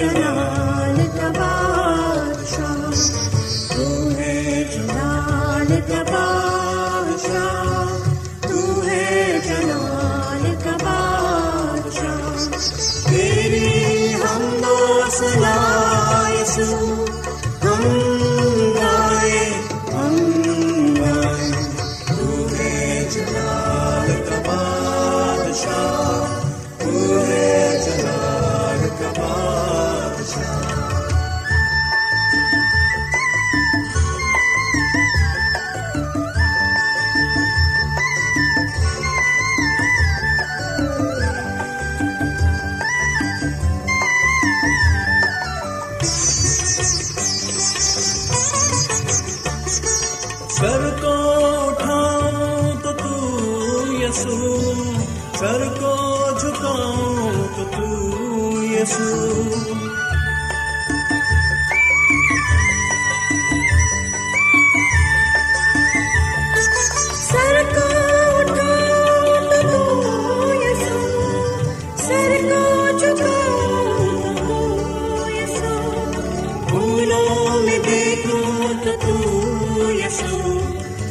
Yeah. یسو سر کو جھکاؤں تو تو یسو۔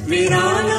میرا نام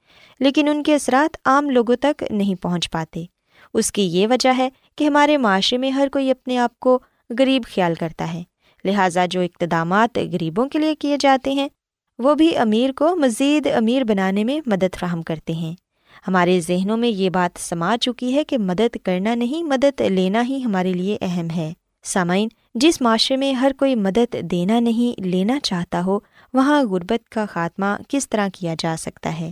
لیکن ان کے اثرات عام لوگوں تک نہیں پہنچ پاتے۔ اس کی یہ وجہ ہے کہ ہمارے معاشرے میں ہر کوئی اپنے آپ کو غریب خیال کرتا ہے۔ لہٰذا جو اقتدامات غریبوں کے لیے کیے جاتے ہیں، وہ بھی امیر کو مزید امیر بنانے میں مدد فراہم کرتے ہیں۔ ہمارے ذہنوں میں یہ بات سما چکی ہے کہ مدد کرنا نہیں، مدد لینا ہی ہمارے لیے اہم ہے۔ سامعین، جس معاشرے میں ہر کوئی مدد دینا نہیں، لینا چاہتا ہو، وہاں غربت کا خاتمہ کس طرح کیا جا سکتا ہے؟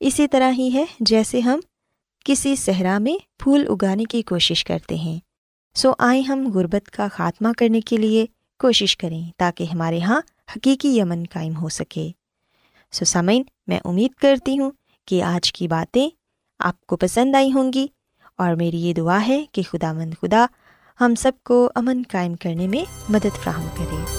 اسی طرح ہی ہے جیسے ہم کسی صحرا میں پھول اگانے کی کوشش کرتے ہیں۔ سو آئیں ہم غربت کا خاتمہ کرنے کے لیے کوشش کریں تاکہ ہمارے یہاں حقیقی یمن قائم ہو سکے۔ سو سمعین میں امید کرتی ہوں کہ آج کی باتیں آپ کو پسند آئی ہوں گی اور میری یہ دعا ہے کہ خدا مند خدا ہم سب کو امن قائم کرنے میں مدد فراہم کرے۔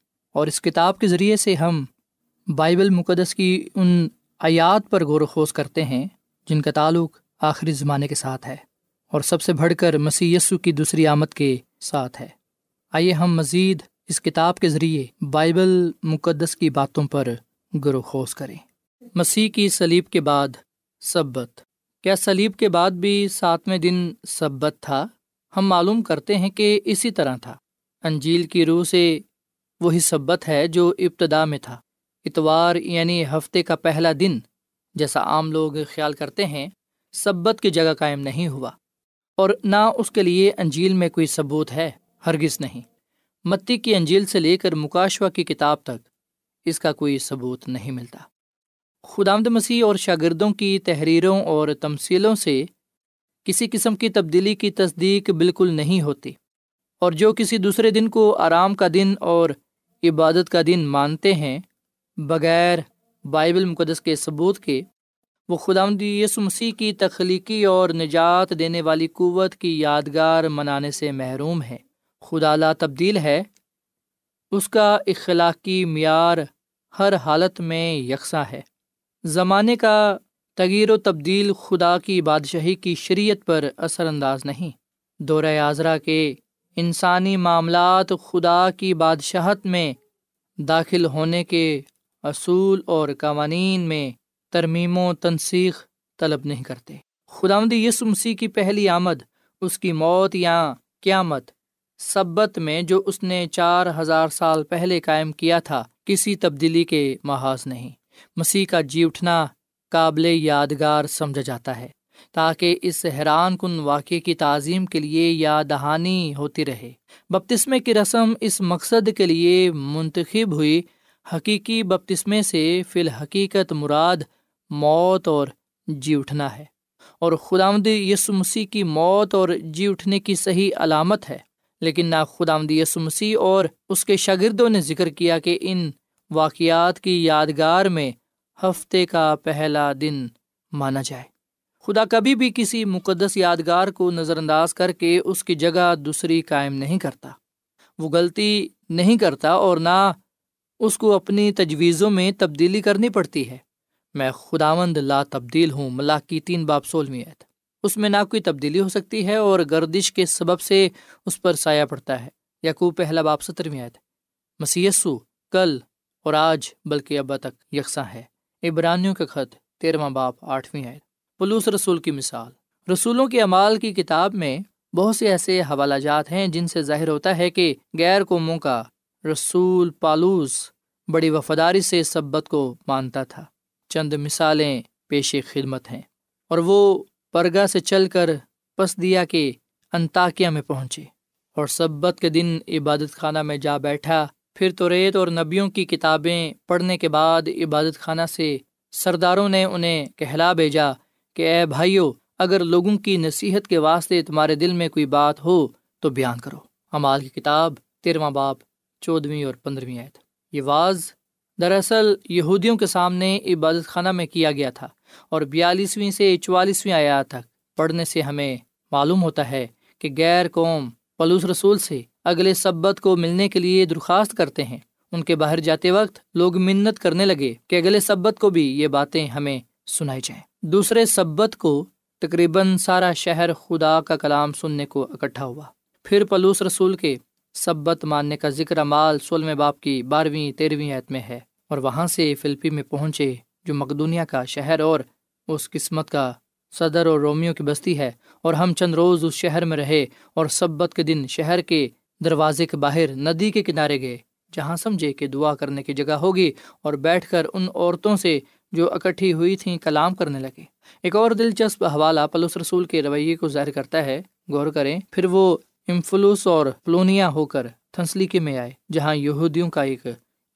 اور اس کتاب کے ذریعے سے ہم بائبل مقدس کی ان آیات پر غور و خوض کرتے ہیں، جن کا تعلق آخری زمانے کے ساتھ ہے، اور سب سے بڑھ کر مسی یسو کی دوسری آمد کے ساتھ ہے۔ آئیے ہم مزید اس کتاب کے ذریعے بائبل مقدس کی باتوں پر غور و خوض کریں۔ مسیح کی سلیب کے بعد سبت۔ کیا سلیب کے بعد بھی ساتویں دن سبت تھا؟ ہم معلوم کرتے ہیں کہ اسی طرح تھا۔ انجیل کی روح سے وہی سبت ہے جو ابتدا میں تھا۔ اتوار یعنی ہفتے کا پہلا دن، جیسا عام لوگ خیال کرتے ہیں، سبت کی جگہ قائم نہیں ہوا۔ اور نہ اس کے لیے انجیل میں کوئی ثبوت ہے، ہرگز نہیں۔ متی کی انجیل سے لے کر مکاشوا کی کتاب تک اس کا کوئی ثبوت نہیں ملتا۔ خدامد مسیح اور شاگردوں کی تحریروں اور تمصیلوں سے کسی قسم کی تبدیلی کی تصدیق بالکل نہیں ہوتی۔ اور جو کسی دوسرے دن کو آرام کا دن اور عبادت کا دن مانتے ہیں، بغیر بائبل مقدس کے ثبوت کے، وہ خدا یس مسیح کی تخلیقی اور نجات دینے والی قوت کی یادگار منانے سے محروم ہے خدا لا تبدیل ہے۔ اس کا اخلاقی معیار ہر حالت میں یکساں ہے۔ زمانے کا تغیر و تبدیل خدا کی بادشاہی کی شریعت پر اثر انداز نہیں۔ دورہ آزرا کے انسانی معاملات خدا کی بادشاہت میں داخل ہونے کے اصول اور قوانین میں ترمیم و تنسیخ طلب نہیں کرتے۔ خدا یس مسیح کی پہلی آمد، اس کی موت یا قیامت، سبت میں جو اس نے چار ہزار سال پہلے قائم کیا تھا، کسی تبدیلی کے محاذ نہیں۔ مسیح کا جی اٹھنا قابل یادگار سمجھا جاتا ہے۔ تاکہ اس حیران کن واقعے کی تعظیم کے لیے یا دہانی ہوتی رہے۔ بپتسمے کی رسم اس مقصد کے لیے منتخب ہوئی۔ حقیقی بپتسمے سے فی الحقیقت مراد موت اور جی اٹھنا ہے۔ اور خدامد یس مسیح کی موت اور جی اٹھنے کی صحیح علامت ہے۔ لیکن نہ خدامد یس مسیح اور اس کے شاگردوں نے ذکر کیا کہ ان واقعات کی یادگار میں ہفتے کا پہلا دن مانا جائے۔ خدا کبھی بھی کسی مقدس یادگار کو نظر انداز کر کے اس کی جگہ دوسری قائم نہیں کرتا۔ وہ غلطی نہیں کرتا اور نہ اس کو اپنی تجویزوں میں تبدیلی کرنی پڑتی ہے۔ میں خداوند لا تبدیل ہوں ملا کی تین باپ سولمیت اس میں نہ کوئی تبدیلی ہو سکتی ہے اور گردش کے سبب سے اس پر سایہ پڑتا ہے۔ یا کو پہلا باپ سترویت مسیسو کل اور آج، بلکہ ابا تک یکساں ہے۔ ابرانیوں کا خط تیرواں باپ آٹھویں آیت۔ پلوس رسول کی مثال۔ رسولوں کے امال کی کتاب میں بہت سے ایسے حوالہ جات ہیں جن سے ظاہر ہوتا ہے کہ غیر قوموں کا رسول پالوس بڑی وفاداری سے سبت کو مانتا تھا۔ چند مثالیں پیش خدمت ہیں۔ اور وہ پرگا سے چل کر پس دیا انتاکیا میں پہنچے۔ اور سبت کے دن عبادت خانہ میں جا بیٹھا، پھر تو ریت اور نبیوں کی کتابیں پڑھنے کے بعد عبادت خانہ سے سرداروں نے انہیں کہلا بھیجا۔ کہ اے بھائیو، اگر لوگوں کی نصیحت کے واسطے تمہارے دل میں کوئی بات ہو، تو بیان کرو۔ امال کی کتاب، تیرواں باپ، چودھویں اور پندرہویں آیت۔ یہ واز دراصل یہودیوں کے سامنے عبادت خانہ میں کیا گیا تھا اور بیالیسویں سے چوالیسویں آیات تک پڑھنے سے ہمیں معلوم ہوتا ہے کہ غیر قوم پلوس رسول سے اگلے سبت کو ملنے کے لیے درخواست کرتے ہیں۔ ان کے باہر جاتے وقت لوگ منت کرنے لگے کہ اگلے سبت کو بھی یہ باتیں ہمیں سنائی جائیں۔ دوسرے سبت کو تقریباً سارا شہر خدا کا کلام سننے کو اکٹھا ہوا۔ پھر پلوس رسول کے سبت ماننے کا ذکر مال سولم باپ کی بارہویں، تیرہویں عید میں ہے۔ اور وہاں سے فلپی میں پہنچے جو مقدونیا کا شہر اور اس قسمت کا صدر اور رومیو کی بستی ہے۔ اور ہم چند روز اس شہر میں رہے اور سبت کے دن شہر کے دروازے کے باہر ندی کے کنارے گئے، جہاں سمجھے کہ دعا کرنے کی جگہ ہوگی اور بیٹھ کر ان عورتوں سے جو اکٹھی ہوئی تھیں کلام کرنے لگے۔ ایک اور دلچسپ حوالہ پلوس رسول کے رویے کو ظاہر کرتا ہے۔ غور کریں، پھر وہ امفلوس اور پلونیا ہو کر تھنسلیکے میں آئے، جہاں یہودیوں کا ایک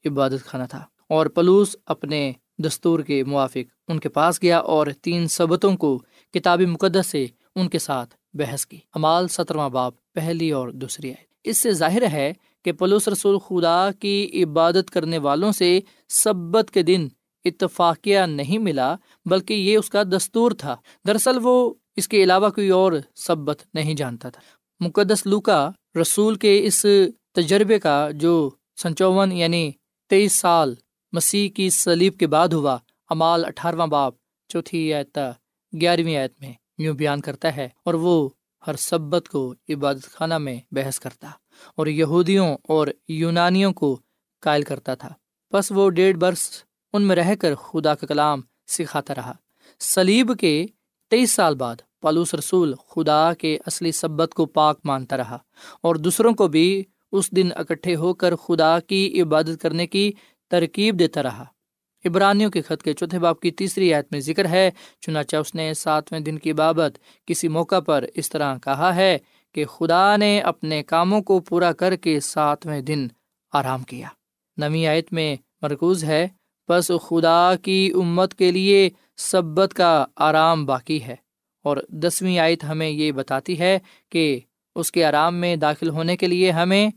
عبادت خانہ تھا۔ اور پلوس اپنے دستور کے موافق ان کے پاس گیا اور تین سبتوں کو کتاب مقدس سے ان کے ساتھ بحث کی۔ امال سترواں باپ پہلی اور دوسری آئے اس سے ظاہر ہے کہ پلوس رسول خدا کی عبادت کرنے والوں سے سبت کے دن اتفاقیہ نہیں ملا، بلکہ یہ اس کا دستور تھا۔ دراصل وہ اس کے علاوہ کوئی اور سبت نہیں جانتا تھا۔ مقدس لوکا رسول کے اس تجربے کا جو سنچون یعنی تیئیس سال مسیح کی سلیب کے بعد ہوا، امال اٹھارہواں باپ چوتھی آیت، گیارہویں آیت میں یوں بیان کرتا ہے، اور وہ ہر سبت کو عبادت خانہ میں بحث کرتا اور یہودیوں اور یونانیوں کو قائل کرتا تھا۔ بس وہ ڈیڑھ برس ان میں رہ کر خدا کا کلام سکھاتا رہا۔ سلیب کے تیئیس سال بعد پالوس رسول خدا کے اصلی سبت کو پاک مانتا رہا اور دوسروں کو بھی اس دن اکٹھے ہو کر خدا کی عبادت کرنے کی ترکیب دیتا رہا۔ عبرانیوں کے خط کے چوتھے باپ کی تیسری آیت میں ذکر ہے، چنانچہ اس نے ساتویں دن کی بابت کسی موقع پر اس طرح کہا ہے کہ خدا نے اپنے کاموں کو پورا کر کے ساتویں دن آرام کیا۔ نویں آیت میں مرکوز ہے بس خدا کی امت کے لیے سبت کا آرام باقی ہے۔ اور دسویں آیت ہمیں یہ بتاتی ہے کہ اس کے آرام میں داخل ہونے کے لیے ہمیں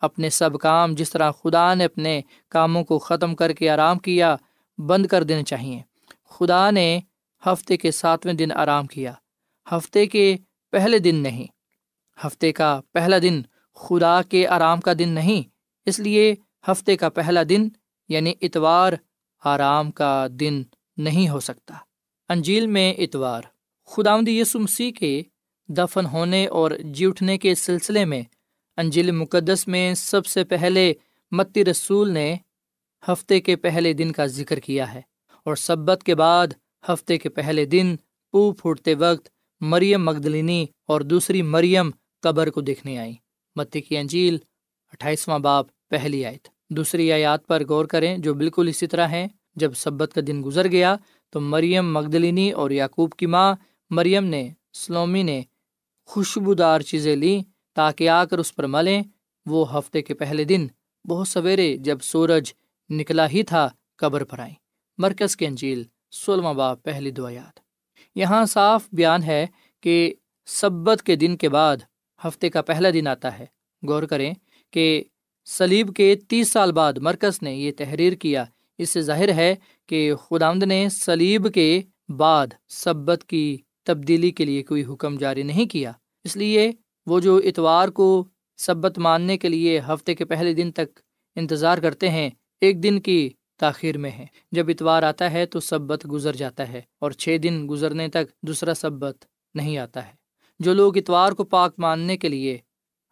اپنے سب کام جس طرح خدا نے اپنے کاموں کو ختم کر کے آرام کیا، بند کر دینے چاہیے۔ خدا نے ہفتے کے ساتویں دن آرام کیا۔ ہفتے کے پہلے دن نہیں۔ ہفتے کا پہلا دن خدا کے آرام کا دن نہیں۔ اس لیے ہفتے کا پہلا دن یعنی اتوار آرام کا دن نہیں ہو سکتا۔ انجیل میں اتوار۔ خدا یسو مسیح کے دفن ہونے اور جی اٹھنے کے سلسلے میں انجیل مقدس میں سب سے پہلے متی رسول نے ہفتے کے پہلے دن کا ذکر کیا ہے اور سبت کے بعد ہفتے کے پہلے دن پو پھوٹتے وقت مریم مغدلینی اور دوسری مریم قبر کو دیکھنے آئیں۔ متی کی انجیل اٹھائیسواں باپ پہلی آئے دوسری آیات پر غور کریں جو بالکل اسی طرح ہیں، جب سبت کا دن گزر گیا تو مریم مغدلینی اور یعقوب کی ماں مریم نے، سلومی نے خوشبودار چیزیں لیں تاکہ آ کر اس پر ملیں۔ وہ ہفتے کے پہلے دن بہت سویرے جب سورج نکلا ہی تھا قبر پر آئیں۔ مرکز کے انجیل، سولہواں باپ پہلی دو آیات۔ یہاں صاف بیان ہے کہ سبت کے دن کے بعد ہفتے کا پہلا دن آتا ہے۔ غور کریں کہ سلیب کے تیس سال بعد مرکز نے یہ تحریر کیا۔ اس سے ظاہر ہے کہ خدامد نے سلیب کے بعد سبت کی تبدیلی کے لیے کوئی حکم جاری نہیں کیا۔ اس لیے وہ جو اتوار کو سبت ماننے کے لیے ہفتے کے پہلے دن تک انتظار کرتے ہیں، ایک دن کی تاخیر میں ہے جب اتوار آتا ہے تو سبت گزر جاتا ہے اور چھ دن گزرنے تک دوسرا سبت نہیں آتا ہے۔ جو لوگ اتوار کو پاک ماننے کے لیے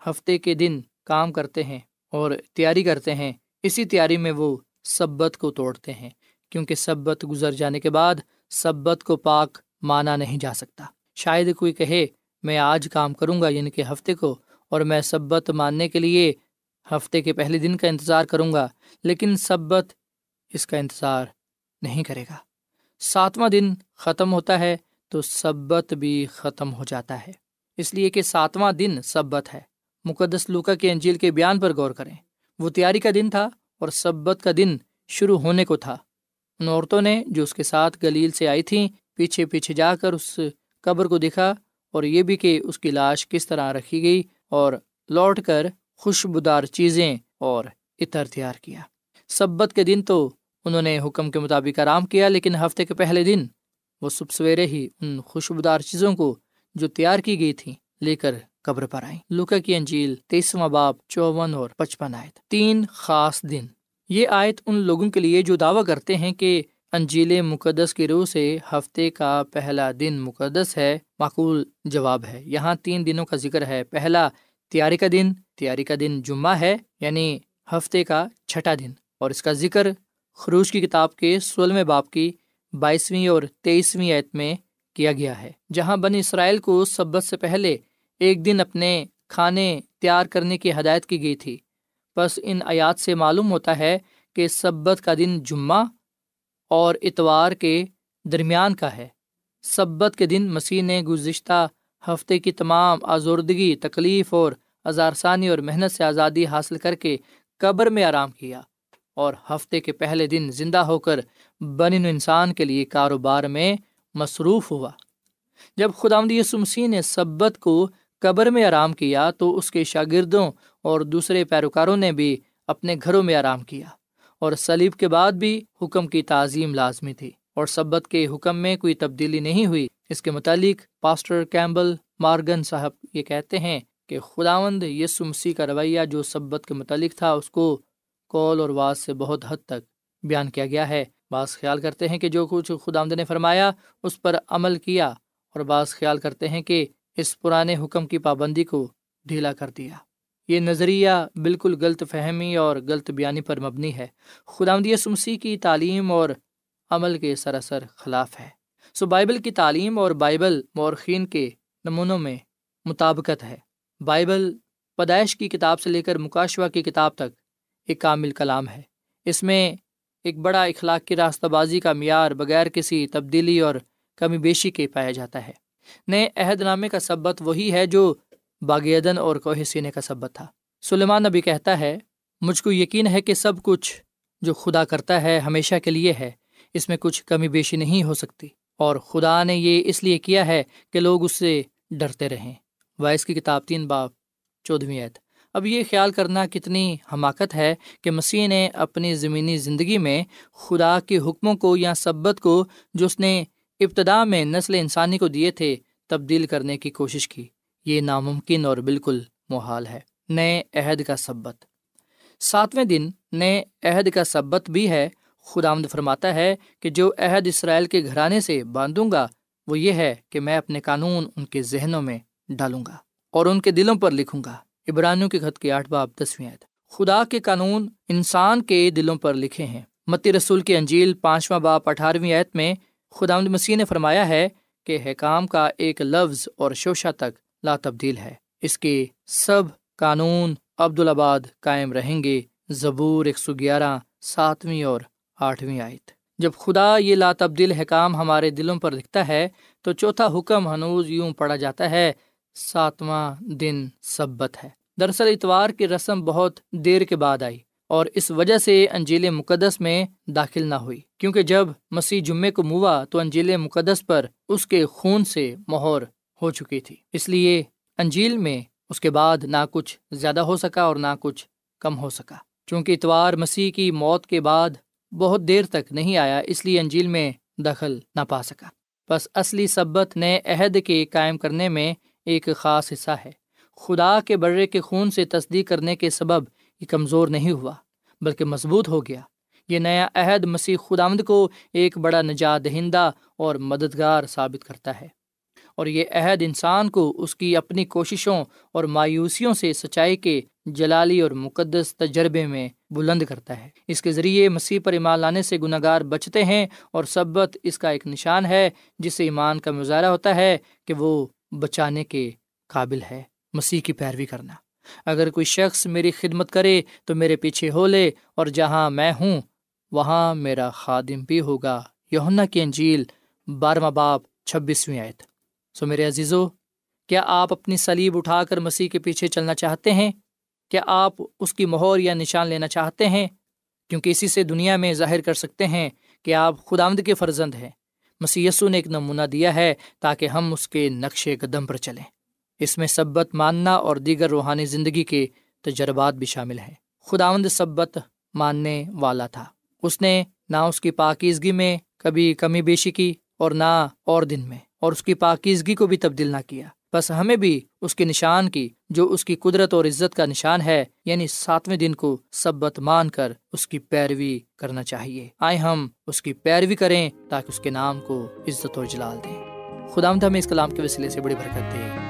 ہفتے کے دن کام کرتے ہیں اور تیاری کرتے ہیں۔ اسی تیاری میں وہ سبت کو توڑتے ہیں، کیونکہ سبت گزر جانے کے بعد سبت کو پاک مانا نہیں جا سکتا۔ شاید کوئی کہے، میں آج کام کروں گا یعنی کہ ہفتے کو، اور میں سبت ماننے کے لیے ہفتے کے پہلے دن کا انتظار کروں گا، لیکن سبت اس کا انتظار نہیں کرے گا۔ ساتواں دن ختم ہوتا ہے تو سبت بھی ختم ہو جاتا ہے۔ اس لیے کہ ساتواں دن سبت ہے۔ مقدس لوکا کے انجیل کے بیان پر غور کریں۔ وہ تیاری کا دن تھا اور سبت کا دن شروع ہونے کو تھا۔ ان عورتوں نے جو اس کے ساتھ گلیل سے آئی تھیں، پیچھے پیچھے جا کر اس قبر کو دیکھا اور یہ بھی کہ اس کی لاش کس طرح رکھی گئی اور لوٹ کر خوشبودار چیزیں اور عطر تیار کیا۔ سبت کے دن تو انہوں نے حکم کے مطابق آرام کیا، لیکن ہفتے کے پہلے دن وہ صبح سویرے ہی ان خوشبودار چیزوں کو جو تیار کی گئی تھیں لے کر قبر پر آئیں۔ لوکا کی انجیل تیسواں باب چون اور پچپن آیت۔ تین خاص دن۔ یہ آیت ان لوگوں کے لیے جو دعویٰ کرتے ہیں کہ انجیل مقدس کی روح سے ہفتے کا پہلا دن مقدس ہے، معقول جواب ہے۔ یہاں تین دنوں کا ذکر ہے۔ پہلا تیاری کا دن، تیاری کا دن جمعہ ہے یعنی ہفتے کا چھٹا دن۔ اور اس کا ذکر خروش کی کتاب کے سولہویں باپ کی بائیسویں اور تیئیسویں ایت میں کیا گیا ہے، جہاں بن اسرائیل کو سبت سے پہلے ایک دن اپنے کھانے تیار کرنے کی ہدایت کی گئی تھی۔ بس ان آیات سے معلوم ہوتا ہے کہ سبت کا دن جمعہ اور اتوار کے درمیان کا ہے۔ سبت کے دن مسیح نے گزشتہ ہفتے کی تمام آزردگی، تکلیف اور ازارثانی اور محنت سے آزادی حاصل کر کے قبر میں آرام کیا اور ہفتے کے پہلے دن زندہ ہو کر بن انسان کے لیے کاروبار میں مصروف ہوا۔ جب خدا مسیح نے سبت کو قبر میں آرام کیا تو اس کے شاگردوں اور دوسرے پیروکاروں نے بھی اپنے گھروں میں آرام کیا اور سلیب کے بعد بھی حکم کی تعظیم لازمی تھی اور سبت کے حکم میں کوئی تبدیلی نہیں ہوئی۔ اس کے متعلق پاسٹر کیمبل مارگن صاحب یہ کہتے ہیں کہ خداوند یسو مسیح کا رویہ جو سبت کے متعلق تھا اس کو کول اور واز سے بہت حد تک بیان کیا گیا ہے۔ بعض خیال کرتے ہیں کہ جو کچھ خداوند نے فرمایا اس پر عمل کیا اور بعض خیال کرتے ہیں کہ اس پرانے حکم کی پابندی کو ڈھیلا کر دیا۔ یہ نظریہ بالکل غلط فہمی اور غلط بیانی پر مبنی ہے۔ خدا مسیح کی تعلیم اور عمل کے سراسر خلاف ہے۔ سو بائبل کی تعلیم اور بائبل مورخین کے نمونوں میں مطابقت ہے۔ بائبل پیدائش کی کتاب سے لے کر مکاشوہ کی کتاب تک ایک کامل کلام ہے۔ اس میں ایک بڑا اخلاق کی راستہ بازی کا معیار بغیر کسی تبدیلی اور کمی بیشی کے پایا جاتا ہے۔ نئے عہد نامے کا سبت وہی ہے جو باغیدن اور کوہ سینے کا سبت تھا۔ سلیمان نبی کہتا ہے، مجھ کو یقین ہے کہ سب کچھ جو خدا کرتا ہے ہمیشہ کے لیے ہے، اس میں کچھ کمی بیشی نہیں ہو سکتی۔ اور خدا نے یہ اس لیے کیا ہے کہ لوگ اس سے ڈرتے رہیں۔ وائس کی کتاب تین باپ چودھویں عید اب یہ خیال کرنا کتنی حماقت ہے کہ مسیح نے اپنی زمینی زندگی میں خدا کے حکموں کو یا سبت کو جو اس نے ابتدا میں نسل انسانی کو دیے تھے تبدیل کرنے کی کوشش کی۔ یہ ناممکن اور بالکل محال ہے۔ نئے عہد کا سبت۔ ساتویں دن نئے عہد کا سبت بھی ہے۔ خدا آمد فرماتا ہے کہ جو عہد اسرائیل کے گھرانے سے باندھوں گا، وہ یہ ہے کہ میں اپنے قانون ان کے ذہنوں میں ڈالوں گا اور ان کے دلوں پر لکھوں گا۔ ابرانیوں کے خط کی آٹھ باب، دسویں عید خدا کے قانون انسان کے دلوں پر لکھے ہیں۔ متی رسول کی انجیل، پانچواں باپ اٹھارہویں عید میں خدا مسیح نے فرمایا ہے کہ حکام کا ایک لفظ اور شوشہ تک لا تبدیل ہے۔ اس کے سب قانون عبدالآباد قائم رہیں گے۔ زبور ایک سو گیارہ، ساتویں اور آٹھویں آیت۔ جب خدا یہ لا تبدیل حکام ہمارے دلوں پر لکھتا ہے، تو چوتھا حکم ہنوز یوں پڑا جاتا ہے، ساتواں دن سبت ہے۔ دراصل اتوار کی رسم بہت دیر کے بعد آئی۔ اور اس وجہ سے انجیل مقدس میں داخل نہ ہوئی۔ کیونکہ جب مسیح جمعے کو موا تو انجیل مقدس پر اس کے خون سے مہر ہو چکی تھی۔ اس لیے انجیل میں اس کے بعد نہ کچھ زیادہ ہو سکا اور نہ کچھ کم ہو سکا۔ چونکہ اتوار مسیح کی موت کے بعد بہت دیر تک نہیں آیا، اس لیے انجیل میں دخل نہ پا سکا۔ بس اصلی سبت نئے عہد کے قائم کرنے میں ایک خاص حصہ ہے۔ خدا کے برے کے خون سے تصدیق کرنے کے سبب یہ کمزور نہیں ہوا، بلکہ مضبوط ہو گیا۔ یہ نیا عہد مسیح خدامد کو ایک بڑا نجات دہندہ اور مددگار ثابت کرتا ہے۔ اور یہ عہد انسان کو اس کی اپنی کوششوں اور مایوسیوں سے سچائی کے جلالی اور مقدس تجربے میں بلند کرتا ہے۔ اس کے ذریعے مسیح پر ایمان لانے سے گناہ گار بچتے ہیں اور سبت اس کا ایک نشان ہے، جس سے ایمان کا مظاہرہ ہوتا ہے کہ وہ بچانے کے قابل ہے۔ مسیح کی پیروی کرنا۔ اگر کوئی شخص میری خدمت کرے تو میرے پیچھے ہو لے اور جہاں میں ہوں، وہاں میرا خادم بھی ہوگا۔ یونا کی انجیل، بارہواں باپ چھبیسویں آیت۔ سو میرے عزیزو، کیا آپ اپنی سلیب اٹھا کر مسیح کے پیچھے چلنا چاہتے ہیں؟ کیا آپ اس کی مہور یا نشان لینا چاہتے ہیں؟ کیونکہ اسی سے دنیا میں ظاہر کر سکتے ہیں کہ آپ خدا آمد کے فرزند ہیں۔ مسی نے ایک نمونہ دیا ہے تاکہ ہم اس کے نقش قدم پر چلیں۔ اس میں سبت ماننا اور دیگر روحانی زندگی کے تجربات بھی شامل ہیں۔ خداوند سبت ماننے والا تھا۔ اس نے نہ اس کی پاکیزگی میں کبھی کمی بیشی کی اور نہ اور دن میں، اور اس کی پاکیزگی کو بھی تبدیل نہ کیا۔ بس ہمیں بھی اس کے نشان کی، جو اس کی قدرت اور عزت کا نشان ہے یعنی ساتویں دن کو سبت مان کر اس کی پیروی کرنا چاہیے۔ آئے ہم اس کی پیروی کریں تاکہ اس کے نام کو عزت اور جلال دیں۔ خدا ہمیں اس کلام کے وسیلے سے بڑی برکت دے۔